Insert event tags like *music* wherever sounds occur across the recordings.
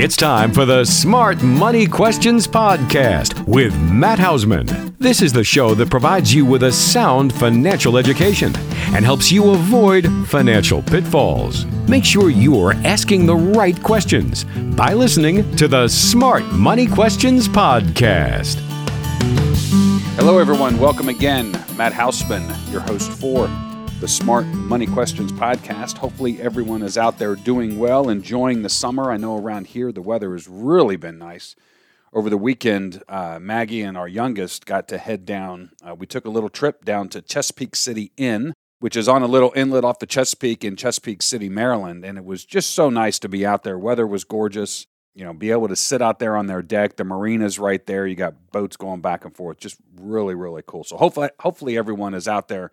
It's time for the Smart Money Questions Podcast with Matt Hausman. This is the show that provides you with a sound financial education and helps you avoid financial pitfalls. Make sure you are asking the right questions by listening to the Smart Money Questions Podcast. Hello, everyone. Welcome again. Matt Hausman, your host for the Smart Money Questions podcast. Hopefully, everyone is out there doing well, enjoying the summer. I know around here the weather has really been nice. Over the weekend, uh, Maggie and our youngest got to head down. Uh, we took a little trip down to Chesapeake City Inn, which is on a little inlet off the Chesapeake in Chesapeake City, Maryland. And it was just so nice to be out there. Weather was gorgeous. You know, be able to sit out there on their deck. The marina's right there. You got boats going back and forth. Just really, really cool. So hopefully, hopefully everyone is out there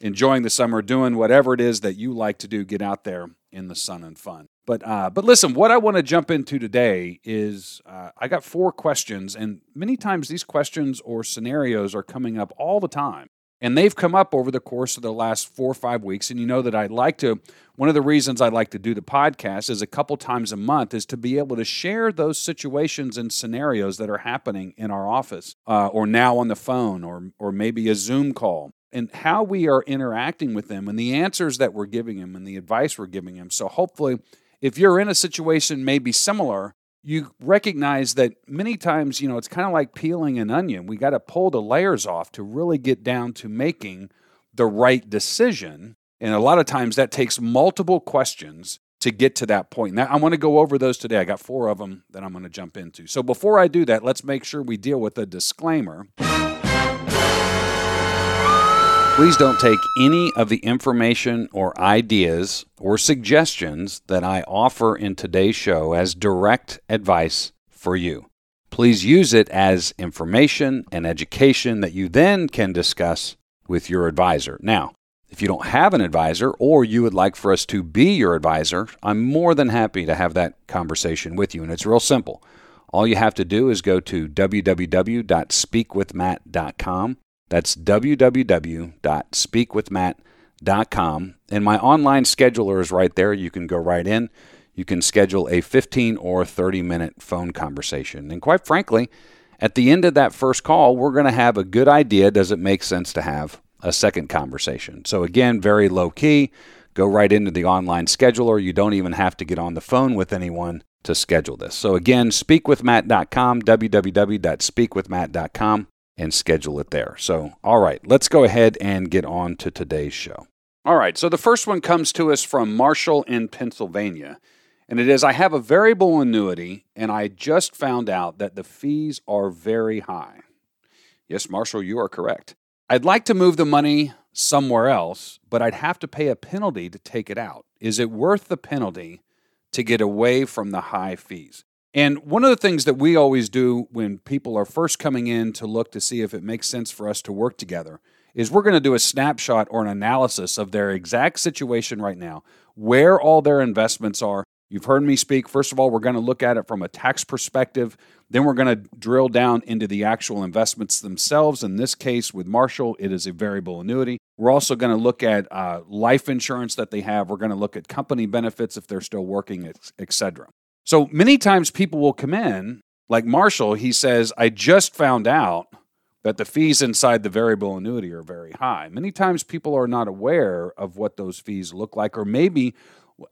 enjoying the summer, doing whatever it is that you like to do, get out there in the sun and fun. But uh, but listen, what I want to jump into today is uh, I got four questions, and many times these questions or scenarios are coming up all the time. And they've come up over the course of the last four or five weeks. And you know that I like to, one of the reasons I like to do the podcast is a couple times a month is to be able to share those situations and scenarios that are happening in our office uh, or now on the phone or, or maybe a Zoom call and how we are interacting with them and the answers that we're giving them and the advice we're giving them. So hopefully, if you're in a situation maybe similar, you recognize that many times, you know, it's kind of like peeling an onion. We got to pull the layers off to really get down to making the right decision. And a lot of times that takes multiple questions to get to that point. Now, I want to go over those today. I got four of them that I'm going to jump into. So before I do that, let's make sure we deal with a disclaimer. Please don't take any of the information or ideas or suggestions that I offer in today's show as direct advice for you. Please use it as information and education that you then can discuss with your advisor. Now, if you don't have an advisor or you would like for us to be your advisor, I'm more than happy to have that conversation with you. And it's real simple. All you have to do is go to www.speakwithmatt.com that's www.speakwithmatt.com. And my online scheduler is right there. You can go right in. You can schedule a 15 or 30 minute phone conversation. And quite frankly, at the end of that first call, we're going to have a good idea does it make sense to have a second conversation? So, again, very low key. Go right into the online scheduler. You don't even have to get on the phone with anyone to schedule this. So, again, speakwithmatt.com, www.speakwithmatt.com and schedule it there. So, all right, let's go ahead and get on to today's show. All right, so the first one comes to us from Marshall in Pennsylvania. And it is I have a variable annuity, and I just found out that the fees are very high. Yes, Marshall, you are correct. I'd like to move the money somewhere else, but I'd have to pay a penalty to take it out. Is it worth the penalty to get away from the high fees? And one of the things that we always do when people are first coming in to look to see if it makes sense for us to work together is we're going to do a snapshot or an analysis of their exact situation right now, where all their investments are. You've heard me speak. First of all, we're going to look at it from a tax perspective. Then we're going to drill down into the actual investments themselves. In this case, with Marshall, it is a variable annuity. We're also going to look at uh, life insurance that they have. We're going to look at company benefits if they're still working, et cetera. So many times people will come in, like Marshall, he says, I just found out that the fees inside the variable annuity are very high. Many times people are not aware of what those fees look like or maybe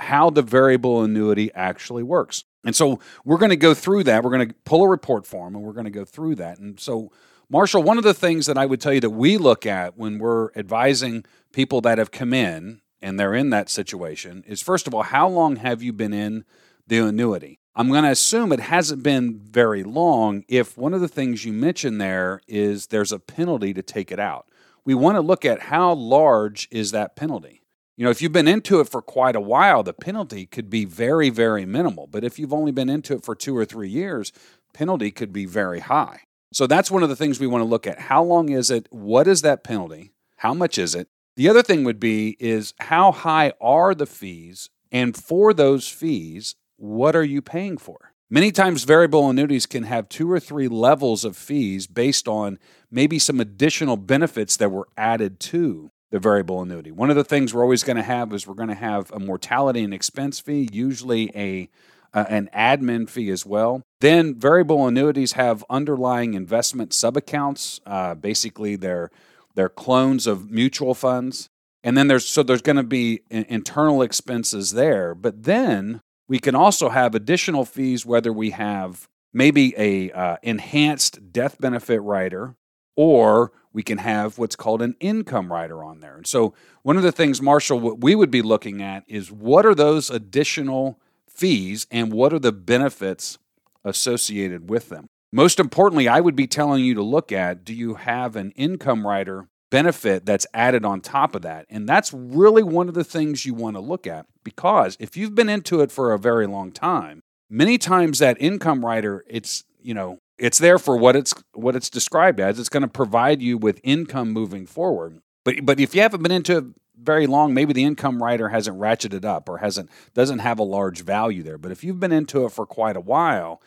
how the variable annuity actually works. And so we're going to go through that. We're going to pull a report form and we're going to go through that. And so, Marshall, one of the things that I would tell you that we look at when we're advising people that have come in and they're in that situation is first of all, how long have you been in the annuity. I'm going to assume it hasn't been very long if one of the things you mentioned there is there's a penalty to take it out. We want to look at how large is that penalty. You know, if you've been into it for quite a while, the penalty could be very, very minimal. But if you've only been into it for two or three years, penalty could be very high. So that's one of the things we want to look at. How long is it? What is that penalty? How much is it? The other thing would be is how high are the fees? And for those fees, what are you paying for? Many times, variable annuities can have two or three levels of fees based on maybe some additional benefits that were added to the variable annuity. One of the things we're always going to have is we're going to have a mortality and expense fee, usually a uh, an admin fee as well. Then variable annuities have underlying investment subaccounts. Uh, basically, they're they're clones of mutual funds. And then there's so there's going to be internal expenses there. But then we can also have additional fees whether we have maybe a uh, enhanced death benefit rider or we can have what's called an income rider on there. And so one of the things Marshall what we would be looking at is what are those additional fees and what are the benefits associated with them. Most importantly, I would be telling you to look at do you have an income rider benefit that's added on top of that. And that's really one of the things you want to look at because if you've been into it for a very long time, many times that income rider, it's, you know, it's there for what it's what it's described as. It's going to provide you with income moving forward. But but if you haven't been into it very long, maybe the income rider hasn't ratcheted up or hasn't doesn't have a large value there. But if you've been into it for quite a while,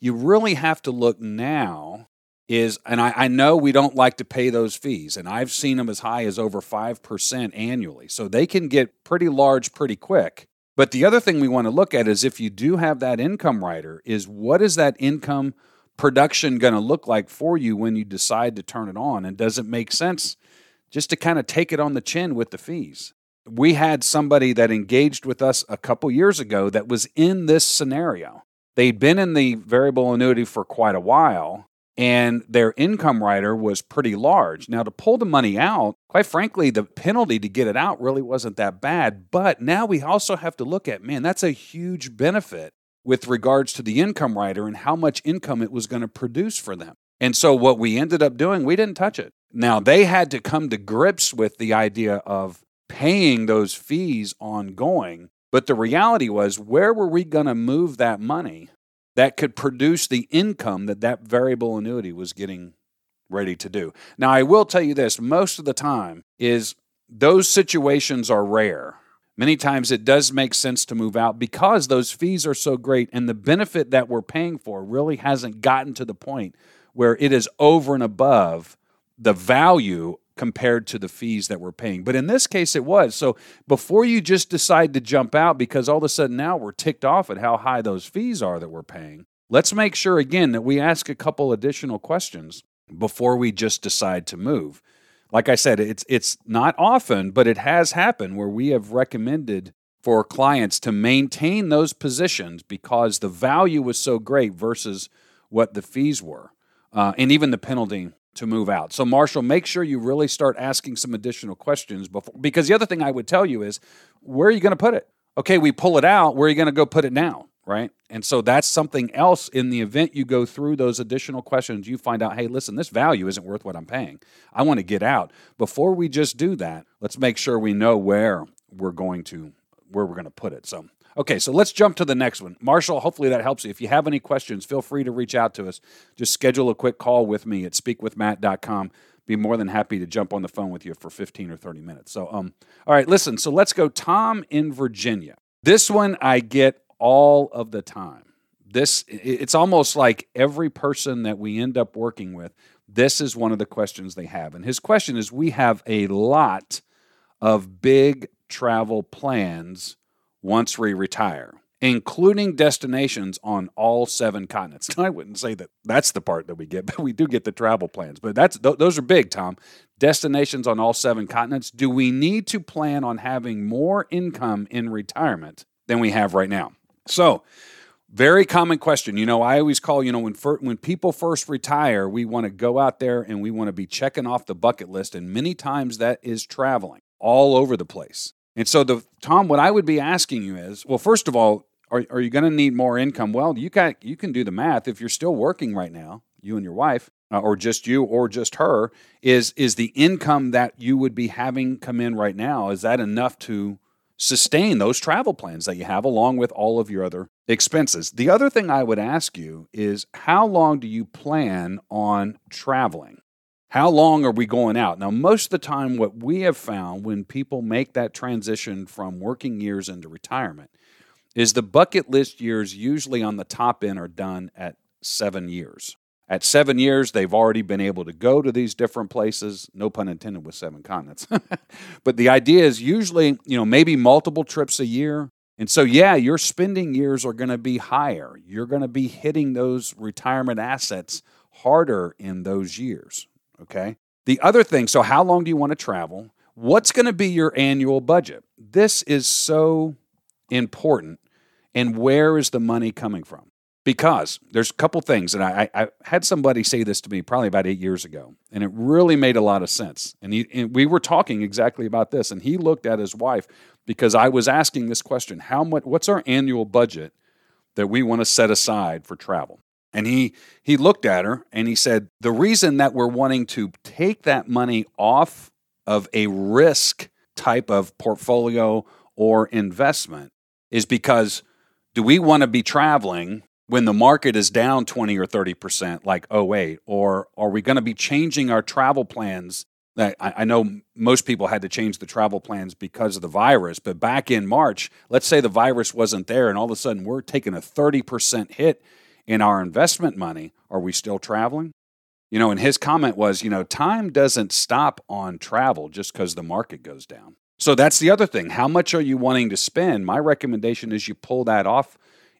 you really have to look now is, and I, I, know we don't like to pay those fees, and I've seen them as high as over 5% annually. So they can get pretty large pretty quick. But the other thing we want to look at is if you do have that income rider, is what is that income production going to look like for you when you decide to turn it on? And does it make sense just to kind of take it on the chin with the fees? We had somebody that engaged with us a couple years ago that was in this scenario. They'd been in the variable annuity for quite a while and their income rider was pretty large. Now, to pull the money out, quite frankly, the penalty to get it out really wasn't that bad. But now we also have to look at man, that's a huge benefit with regards to the income rider and how much income it was going to produce for them. And so, what we ended up doing, we didn't touch it. Now, they had to come to grips with the idea of paying those fees ongoing. But the reality was, where were we going to move that money that could produce the income that that variable annuity was getting ready to do. Now, I will tell you this most of the time is those situations are rare. Many times it does make sense to move out because those fees are so great and the benefit that we're paying for really hasn't gotten to the point where it is over and above the value compared to the fees that we're paying. But in this case, it was. So before you just decide to jump out because all of a sudden now we're ticked off at how high those fees are that we're paying, let's make sure again that we ask a couple additional questions before we just decide to move. Like I said, it's it's not often, but it has happened where we have recommended for clients to maintain those positions because the value was so great versus what the fees were, uh, and even the penalty to move out. So, Marshall, make sure you really start asking some additional questions before. Because the other thing I would tell you is, where are you going to put it? Okay, we pull it out. Where are you going to go put it now? Right. And so that's something else in the event you go through those additional questions, you find out, hey, listen, this value isn't worth what I'm paying. I want to get out. Before we just do that, let's make sure we know where we're going to where we're going to put it. So Okay, so let's jump to the next one. Marshall, hopefully that helps you. If you have any questions, feel free to reach out to us. Just schedule a quick call with me at speakwithmatt.com. Be more than happy to jump on the phone with you for 15 or 30 minutes. So, um, all right, listen. So let's go. Tom in Virginia. This one I get all of the time. This it's almost like every person that we end up working with. This is one of the questions they have, and his question is: We have a lot of big travel plans once we retire, including destinations on all seven continents. *laughs* I wouldn't say that that's the part that we get, *laughs* but we do get the travel plans. But that's th- those are big, Tom. Destinations on all seven continents. Do we need to plan on having more income in retirement than we have right now? So, very common question. You know, I always call, you know, when when people first retire, we want to go out there and we want to be checking off the bucket list and many times that is traveling all over the place. And so, the Tom, what I would be asking you is, well, first of all, are, are you going to need more income? Well, you can you can do the math. If you're still working right now, you and your wife, uh, or just you, or just her, is is the income that you would be having come in right now? Is that enough to sustain those travel plans that you have, along with all of your other expenses? The other thing I would ask you is, how long do you plan on traveling? How long are we going out? Now, most of the time, what we have found when people make that transition from working years into retirement is the bucket list years, usually on the top end, are done at seven years. At seven years, they've already been able to go to these different places, no pun intended with seven continents. *laughs* but the idea is usually, you know, maybe multiple trips a year, And so, yeah, your spending years are going to be higher. You're going to be hitting those retirement assets harder in those years. Okay. The other thing so, how long do you want to travel? What's going to be your annual budget? This is so important. And where is the money coming from? Because there's a couple things, and I, I had somebody say this to me probably about eight years ago, and it really made a lot of sense. And, he, and we were talking exactly about this, and he looked at his wife because I was asking this question: How much? What's our annual budget that we want to set aside for travel? And he he looked at her and he said, "The reason that we're wanting to take that money off of a risk type of portfolio or investment is because do we want to be traveling when the market is down 20 or 30% like 08 or are we going to be changing our travel plans? I, know most people had to change the travel plans because of the virus, but back in March, let's say the virus wasn't there and all of a sudden we're taking a 30% hit in our investment money. Are we still traveling? You know, and his comment was, you know, time doesn't stop on travel just because the market goes down. So that's the other thing. How much are you wanting to spend? My recommendation is you pull that off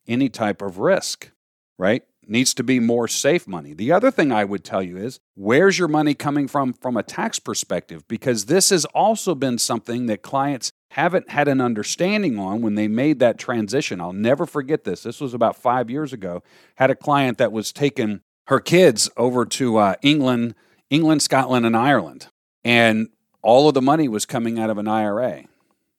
any type of risk, right? Needs to be more safe money. The other thing I would tell you is where's your money coming from from a tax perspective? Because this has also been something that clients haven't had an understanding on when they made that transition. I'll never forget this. This was about five years ago. Had a client that was taking her kids over to uh, England, England, Scotland, and Ireland, and all of the money was coming out of an IRA.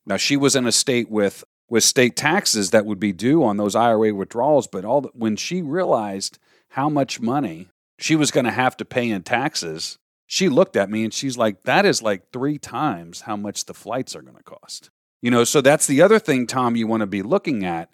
Now she was in a state with with state taxes that would be due on those IRA withdrawals, but all the, when she realized how much money she was going to have to pay in taxes, she looked at me and she's like, "That is like three times how much the flights are going to cost." You know, so that's the other thing, Tom, you want to be looking at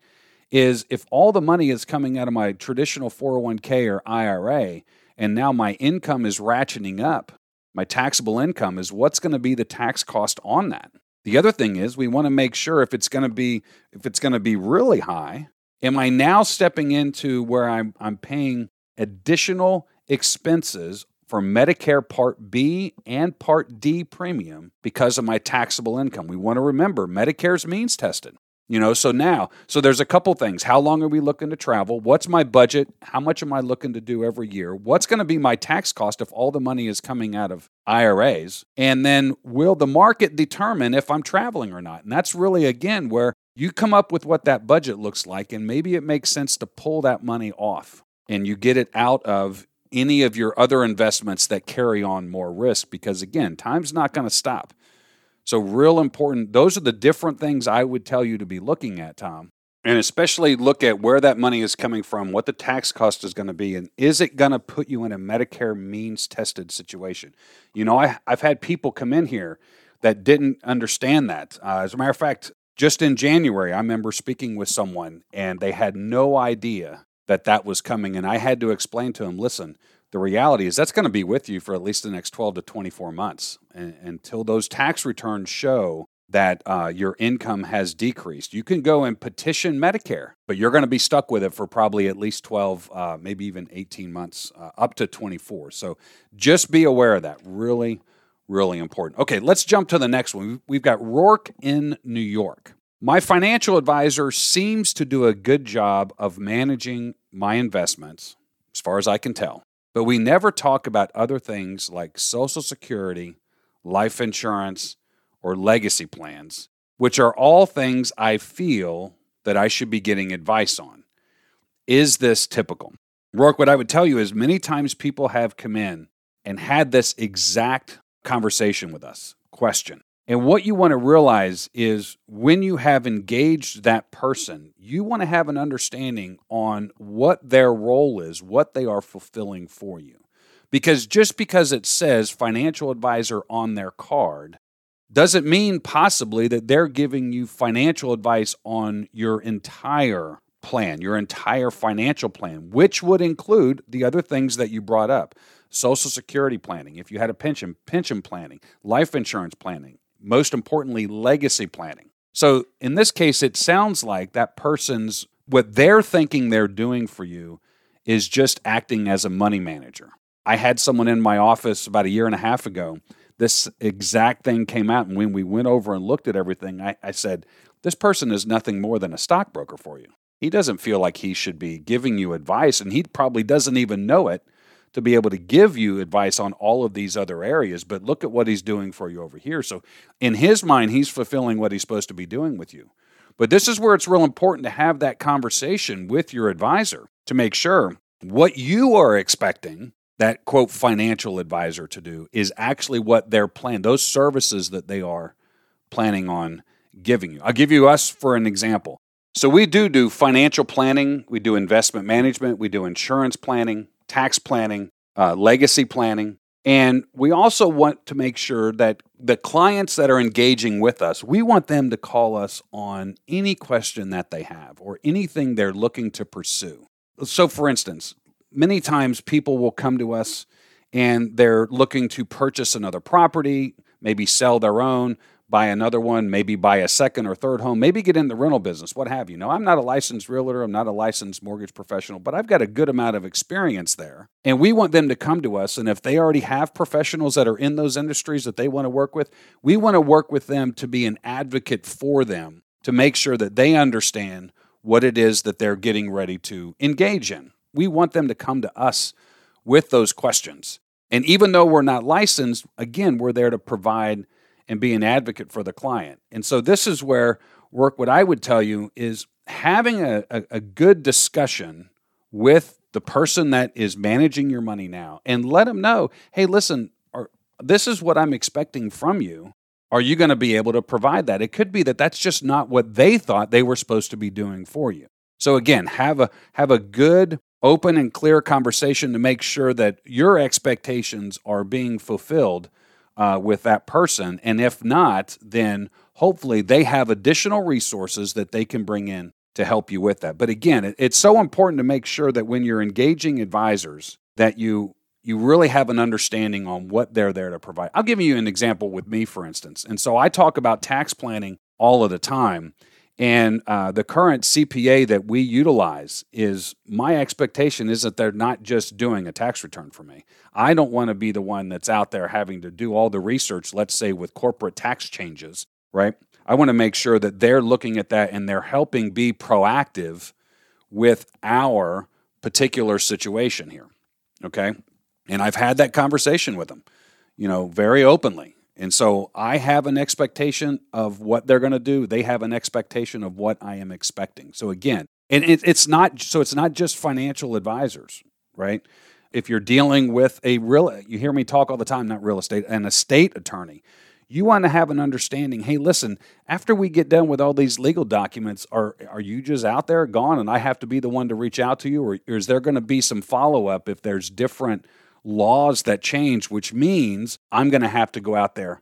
is if all the money is coming out of my traditional 401k or IRA, and now my income is ratcheting up, my taxable income is what's going to be the tax cost on that. The other thing is we want to make sure if it's going to be if it's going to be really high, am I now stepping into where I'm I'm paying additional expenses for Medicare Part B and Part D premium because of my taxable income. We want to remember Medicare's means tested. You know, so now, so there's a couple things. How long are we looking to travel? What's my budget? How much am I looking to do every year? What's going to be my tax cost if all the money is coming out of IRAs? And then will the market determine if I'm traveling or not? And that's really, again, where you come up with what that budget looks like, and maybe it makes sense to pull that money off and you get it out of any of your other investments that carry on more risk because, again, time's not going to stop. So, real important. Those are the different things I would tell you to be looking at, Tom. And especially look at where that money is coming from, what the tax cost is going to be, and is it going to put you in a Medicare means tested situation? You know, I, have had people come in here that didn't understand that. Uh, as a matter of fact, just in January, I remember speaking with someone and they had no idea that that was coming. And I had to explain to them listen, the reality is that's going to be with you for at least the next 12 to 24 months and, until those tax returns show that uh, your income has decreased. You can go and petition Medicare, but you're going to be stuck with it for probably at least 12, uh, maybe even 18 months, uh, up to 24. So just be aware of that. Really, really important. Okay, let's jump to the next one. We've got Rourke in New York. My financial advisor seems to do a good job of managing my investments, as far as I can tell. But we never talk about other things like Social Security, life insurance, or legacy plans, which are all things I feel that I should be getting advice on. Is this typical? Rourke, what I would tell you is many times people have come in and had this exact conversation with us. Question and what you want to realize is when you have engaged that person, you want to have an understanding on what their role is, what they are fulfilling for you. Because just because it says financial advisor on their card doesn't mean possibly that they're giving you financial advice on your entire plan, your entire financial plan, which would include the other things that you brought up social security planning, if you had a pension, pension planning, life insurance planning, most importantly, legacy planning. So in this case, it sounds like that person's what they're thinking they're doing for you is just acting as a money manager. I had someone in my office about a year and a half ago. This exact thing came out. And when we went over and looked at everything, I, I said, this person is nothing more than a stockbroker for you. He doesn't feel like he should be giving you advice, and he probably doesn't even know it to be able to give you advice on all of these other areas. But look at what he's doing for you over here. So, in his mind, he's fulfilling what he's supposed to be doing with you. But this is where it's real important to have that conversation with your advisor to make sure what you are expecting that quote financial advisor to do is actually what they're planning, those services that they are planning on giving you. I'll give you us for an example. So we do do financial planning, we do investment management, we do insurance planning, tax planning, uh, legacy planning, and we also want to make sure that the clients that are engaging with us, we want them to call us on any question that they have or anything they're looking to pursue. So, for instance, many times people will come to us and they're looking to purchase another property, maybe sell their own, buy another one, maybe buy a second or third home, maybe get in the rental business, what have you. Now, I'm not a licensed realtor, I'm not a licensed mortgage professional, but I've got a good amount of experience there. And we want them to come to us. And if they already have professionals that are in those industries that they want to work with, we want to work with them to be an advocate for them to make sure that they understand what it is that they're getting ready to engage in. We want them to come to us with those questions. And even though we're not licensed, again, we're there to provide and be an advocate for the client. And so this is where Rourke, what I would tell you is having a, a, a good discussion with the person that is managing your money now and let them know hey, listen, are, this is what I'm expecting from you. Are you going to be able to provide that? It could be that that's just not what they thought they were supposed to be doing for you. So again, have a have a good open and clear conversation to make sure that your expectations are being fulfilled uh, with that person. And if not, then hopefully they have additional resources that they can bring in to help you with that. But again, it's so important to make sure that when you're engaging advisors, that you you really have an understanding on what they're there to provide. I'll give you an example with me, for instance. And so I talk about tax planning all of the time. And uh, the current CPA that we utilize is my expectation is that they're not just doing a tax return for me. I don't want to be the one that's out there having to do all the research, let's say with corporate tax changes, right? I want to make sure that they're looking at that and they're helping be proactive with our particular situation here. Okay. And I've had that conversation with them, you know, very openly. And so I have an expectation of what they're going to do. They have an expectation of what I am expecting. So again, and it, it's not so it's not just financial advisors, right? If you're dealing with a real, you hear me talk all the time, not real estate, an estate attorney. You want to have an understanding. Hey, listen, after we get done with all these legal documents, are are you just out there gone, and I have to be the one to reach out to you, or, or is there going to be some follow up if there's different laws that change, which means I'm going to have to go out there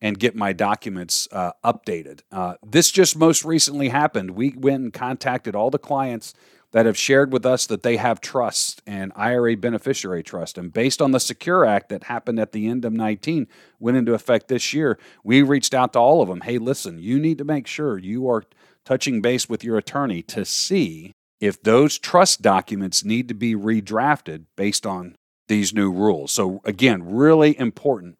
and get my documents uh, updated. Uh, this just most recently happened. We went and contacted all the clients that have shared with us that they have trust and IRA beneficiary trust. And based on the Secure Act that happened at the end of 19, went into effect this year, we reached out to all of them. Hey, listen, you need to make sure you are touching base with your attorney to see if those trust documents need to be redrafted based on these new rules. So, again, really important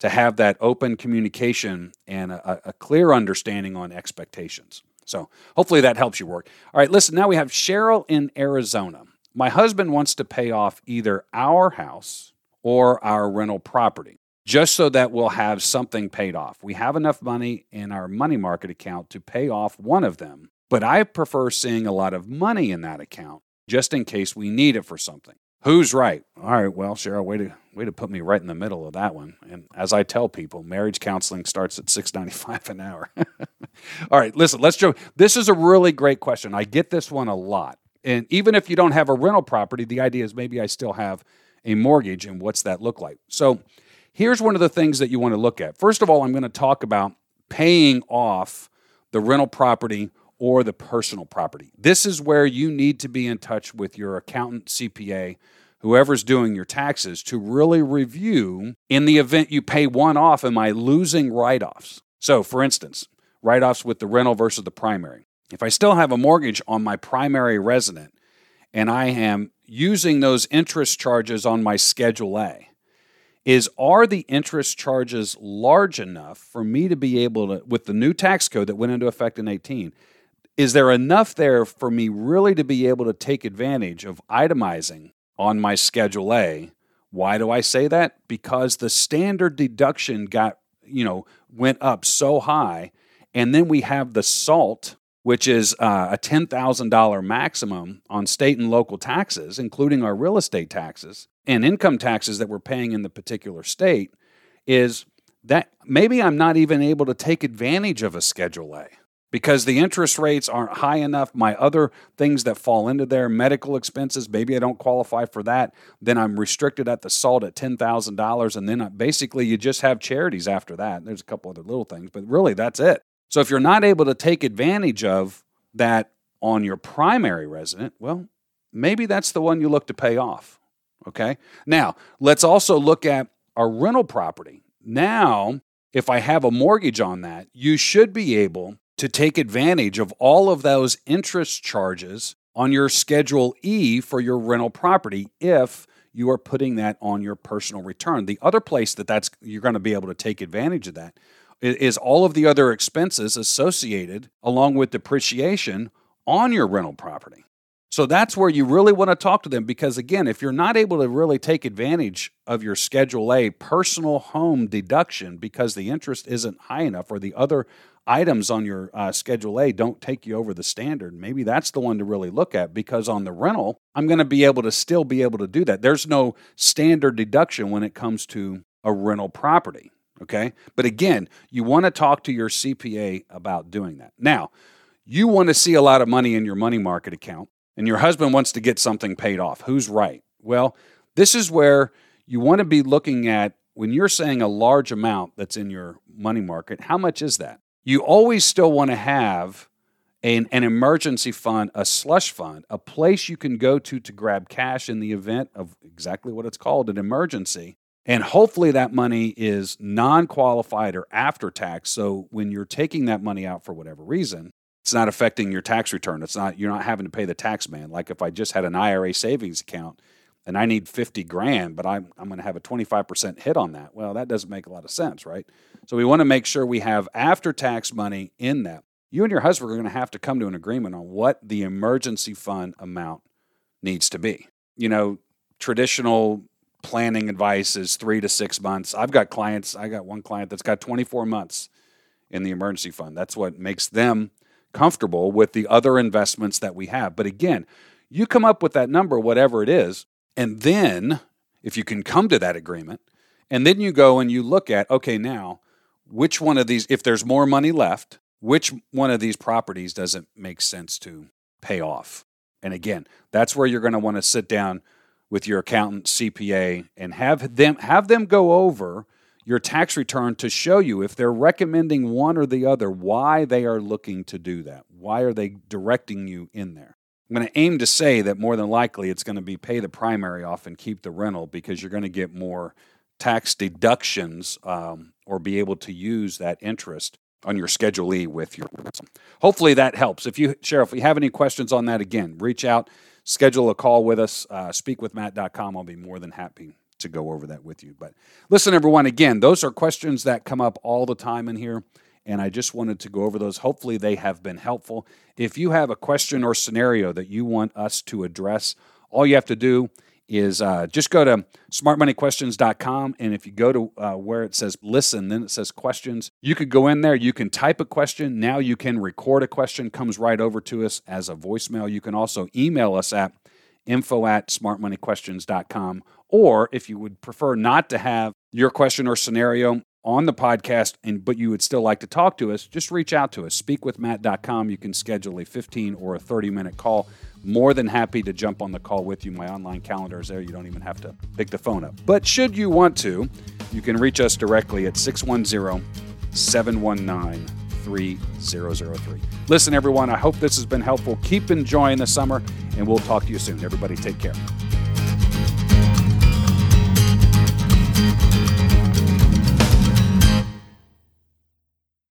to have that open communication and a, a, clear understanding on expectations. So, hopefully that helps you Rourke. All right, listen, now we have Cheryl in Arizona. My husband wants to pay off either our house or our rental property just so that we'll have something paid off. We have enough money in our money market account to pay off one of them, but I prefer seeing a lot of money in that account just in case we need it for something. Who's right? All right, well, Cheryl, way to way to put me right in the middle of that one. And as I tell people, marriage counseling starts at *laughs* six ninety five an hour. *laughs* All right, listen, let's jump. This is a really great question. I get this one a lot. And even if you don't have a rental property, the idea is maybe I still have a mortgage, and what's that look like? So here's one of the things that you want to look at. First of all, I'm going to talk about paying off the rental property or the personal property. This is where you need to be in touch with your accountant, CPA, whoever's doing your taxes to really review in the event you pay one off, am I losing write offs? So, for instance, write offs with the rental versus the primary. If I still have a mortgage on my primary resident and I am using those interest charges on my Schedule A, is are the interest charges large enough for me to be able to with the new tax code that went into effect in 18 is there enough there for me really to be able to take advantage of itemizing on my schedule A? Why do I say that? Because the standard deduction got you know went up so high and then we have the SALT which is uh, a $10,000 maximum on state and local taxes, including our real estate taxes and income taxes that we're paying in the particular state, is that maybe I'm not even able to take advantage of a Schedule A because the interest rates aren't high enough. My other things that fall into there, medical expenses, maybe I don't qualify for that. Then I'm restricted at the SALT at $10,000. And then I, basically you just have charities after that. There's a couple other little things, but really that's it. So if you're not able to take advantage of that on your primary resident, well, maybe that's the one you look to pay off. Okay. Now, let's also look at our rental property. Now, if I have a mortgage on that, you should be able to take advantage of all of those interest charges on your Schedule E for your rental property if you are putting that on your personal return. The other place that that's you're going to be able to take advantage of that is all of the other expenses associated along with depreciation on your rental property. So that's where you really want to talk to them because, again, if you're not able to really take advantage of your Schedule A personal home deduction because the interest isn't high enough or the other items on your uh, Schedule A don't take you over the standard, maybe that's the one to really look at because on the rental, I'm going to be able to still be able to do that. There's no standard deduction when it comes to a rental property. Okay. But again, you want to talk to your CPA about doing that. Now, you want to see a lot of money in your money market account, and your husband wants to get something paid off. Who's right? Well, this is where you want to be looking at when you're saying a large amount that's in your money market, how much is that? You always still want to have an, an emergency fund, a slush fund, a place you can go to to grab cash in the event of exactly what it's called an emergency and hopefully that money is non qualified or after tax. So when you're taking that money out for whatever reason, it's not affecting your tax return. It's not, you're not having to pay the tax man. Like if I just had an IRA savings account and I need 50 grand, but I'm, I'm going to have a 25% hit on that. Well, that doesn't make a lot of sense, right? So we want to make sure we have after tax money in that. You and your husband are going to have to come to an agreement on what the emergency fund amount needs to be. You know, traditional planning advice is three to six months. I've got clients, I got one client that's got 24 months in the emergency fund. That's what makes them comfortable with the other investments that we have. But again, you come up with that number, whatever it is, and then if you can come to that agreement, and then you go and you look at, okay, now, which one of these, if there's more money left, which one of these properties doesn't make sense to pay off? And again, that's where you're going to want to sit down with your accountant, CPA, and have them have them go over your tax return to show you if they're recommending one or the other, why they are looking to do that. Why are they directing you in there? I'm going to aim to say that more than likely it's going to be pay the primary off and keep the rental because you're going to get more tax deductions um, or be able to use that interest on your Schedule E with your. Hopefully that helps. If you, Cheryl, if you have any questions on that, again, reach out schedule a call with us, uh, speakwithmatt.com. I'll be more than happy to go over that with you. But listen, everyone, again, those are questions that come up all the time in here. And I just wanted to go over those. Hopefully, they have been helpful. If you have a question or scenario that you want us to address, all you have to do is uh, just go to smartmoneyquestions.com. And if you go to uh, where it says listen, then it says questions, you could go in there, you can type a question. Now you can record a question, comes right over to us as a voicemail. You can also email us at info at smartmoneyquestions.com. Or if you would prefer not to have your question or scenario on the podcast, and but you would still like to talk to us, just reach out to us. Speakwithmatt.com. You can schedule a 15 or a 30 minute call more than happy to jump on the call with you. My online calendar is there. You don't even have to pick the phone up. But should you want to, you can reach us directly at 610 719 3003. Listen, everyone, I hope this has been helpful. Keep enjoying the summer, and we'll talk to you soon. Everybody, take care.